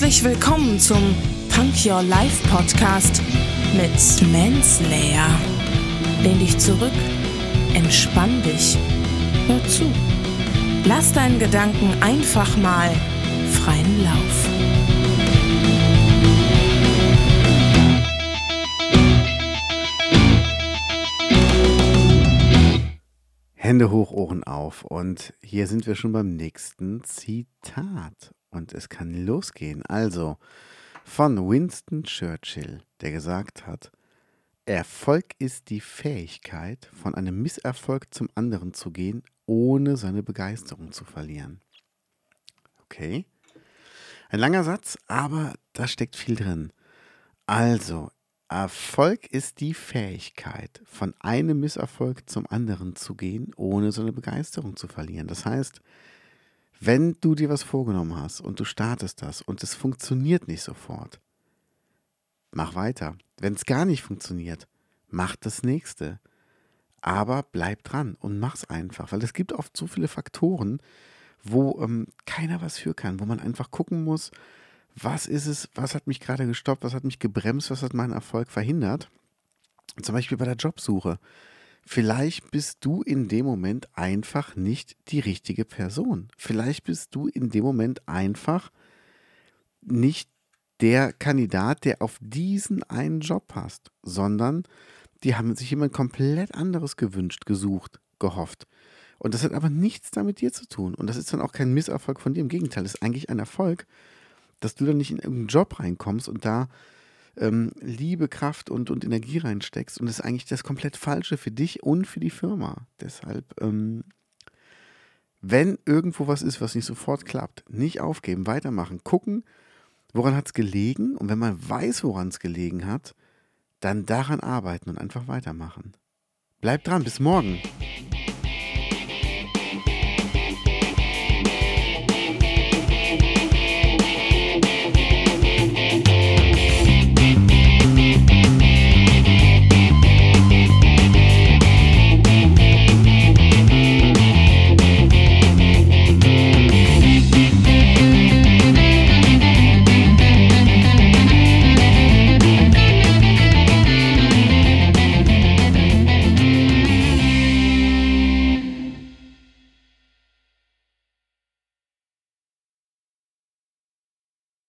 Herzlich willkommen zum Punk Your Life Podcast mit Manslayer. Lehn dich zurück, entspann dich, hör zu. Lass deinen Gedanken einfach mal freien Lauf. Hände hoch, Ohren auf. Und hier sind wir schon beim nächsten Zitat. Und es kann losgehen. Also von Winston Churchill, der gesagt hat, Erfolg ist die Fähigkeit, von einem Misserfolg zum anderen zu gehen, ohne seine Begeisterung zu verlieren. Okay. Ein langer Satz, aber da steckt viel drin. Also, Erfolg ist die Fähigkeit, von einem Misserfolg zum anderen zu gehen, ohne seine Begeisterung zu verlieren. Das heißt, wenn du dir was vorgenommen hast und du startest das und es funktioniert nicht sofort, mach weiter. Wenn es gar nicht funktioniert, mach das nächste. Aber bleib dran und mach's einfach, weil es gibt oft so viele Faktoren, wo ähm, keiner was für kann, wo man einfach gucken muss, was ist es, was hat mich gerade gestoppt, was hat mich gebremst, was hat meinen Erfolg verhindert. Zum Beispiel bei der Jobsuche. Vielleicht bist du in dem Moment einfach nicht die richtige Person. Vielleicht bist du in dem Moment einfach nicht der Kandidat, der auf diesen einen Job passt, sondern die haben sich jemand komplett anderes gewünscht, gesucht, gehofft. Und das hat aber nichts damit dir zu tun. Und das ist dann auch kein Misserfolg von dir. Im Gegenteil, das ist eigentlich ein Erfolg, dass du dann nicht in irgendeinen Job reinkommst und da ähm, Liebe, Kraft und, und Energie reinsteckst. Und das ist eigentlich das komplett Falsche für dich und für die Firma. Deshalb, ähm, wenn irgendwo was ist, was nicht sofort klappt, nicht aufgeben, weitermachen, gucken, woran hat es gelegen. Und wenn man weiß, woran es gelegen hat, dann daran arbeiten und einfach weitermachen. Bleib dran, bis morgen.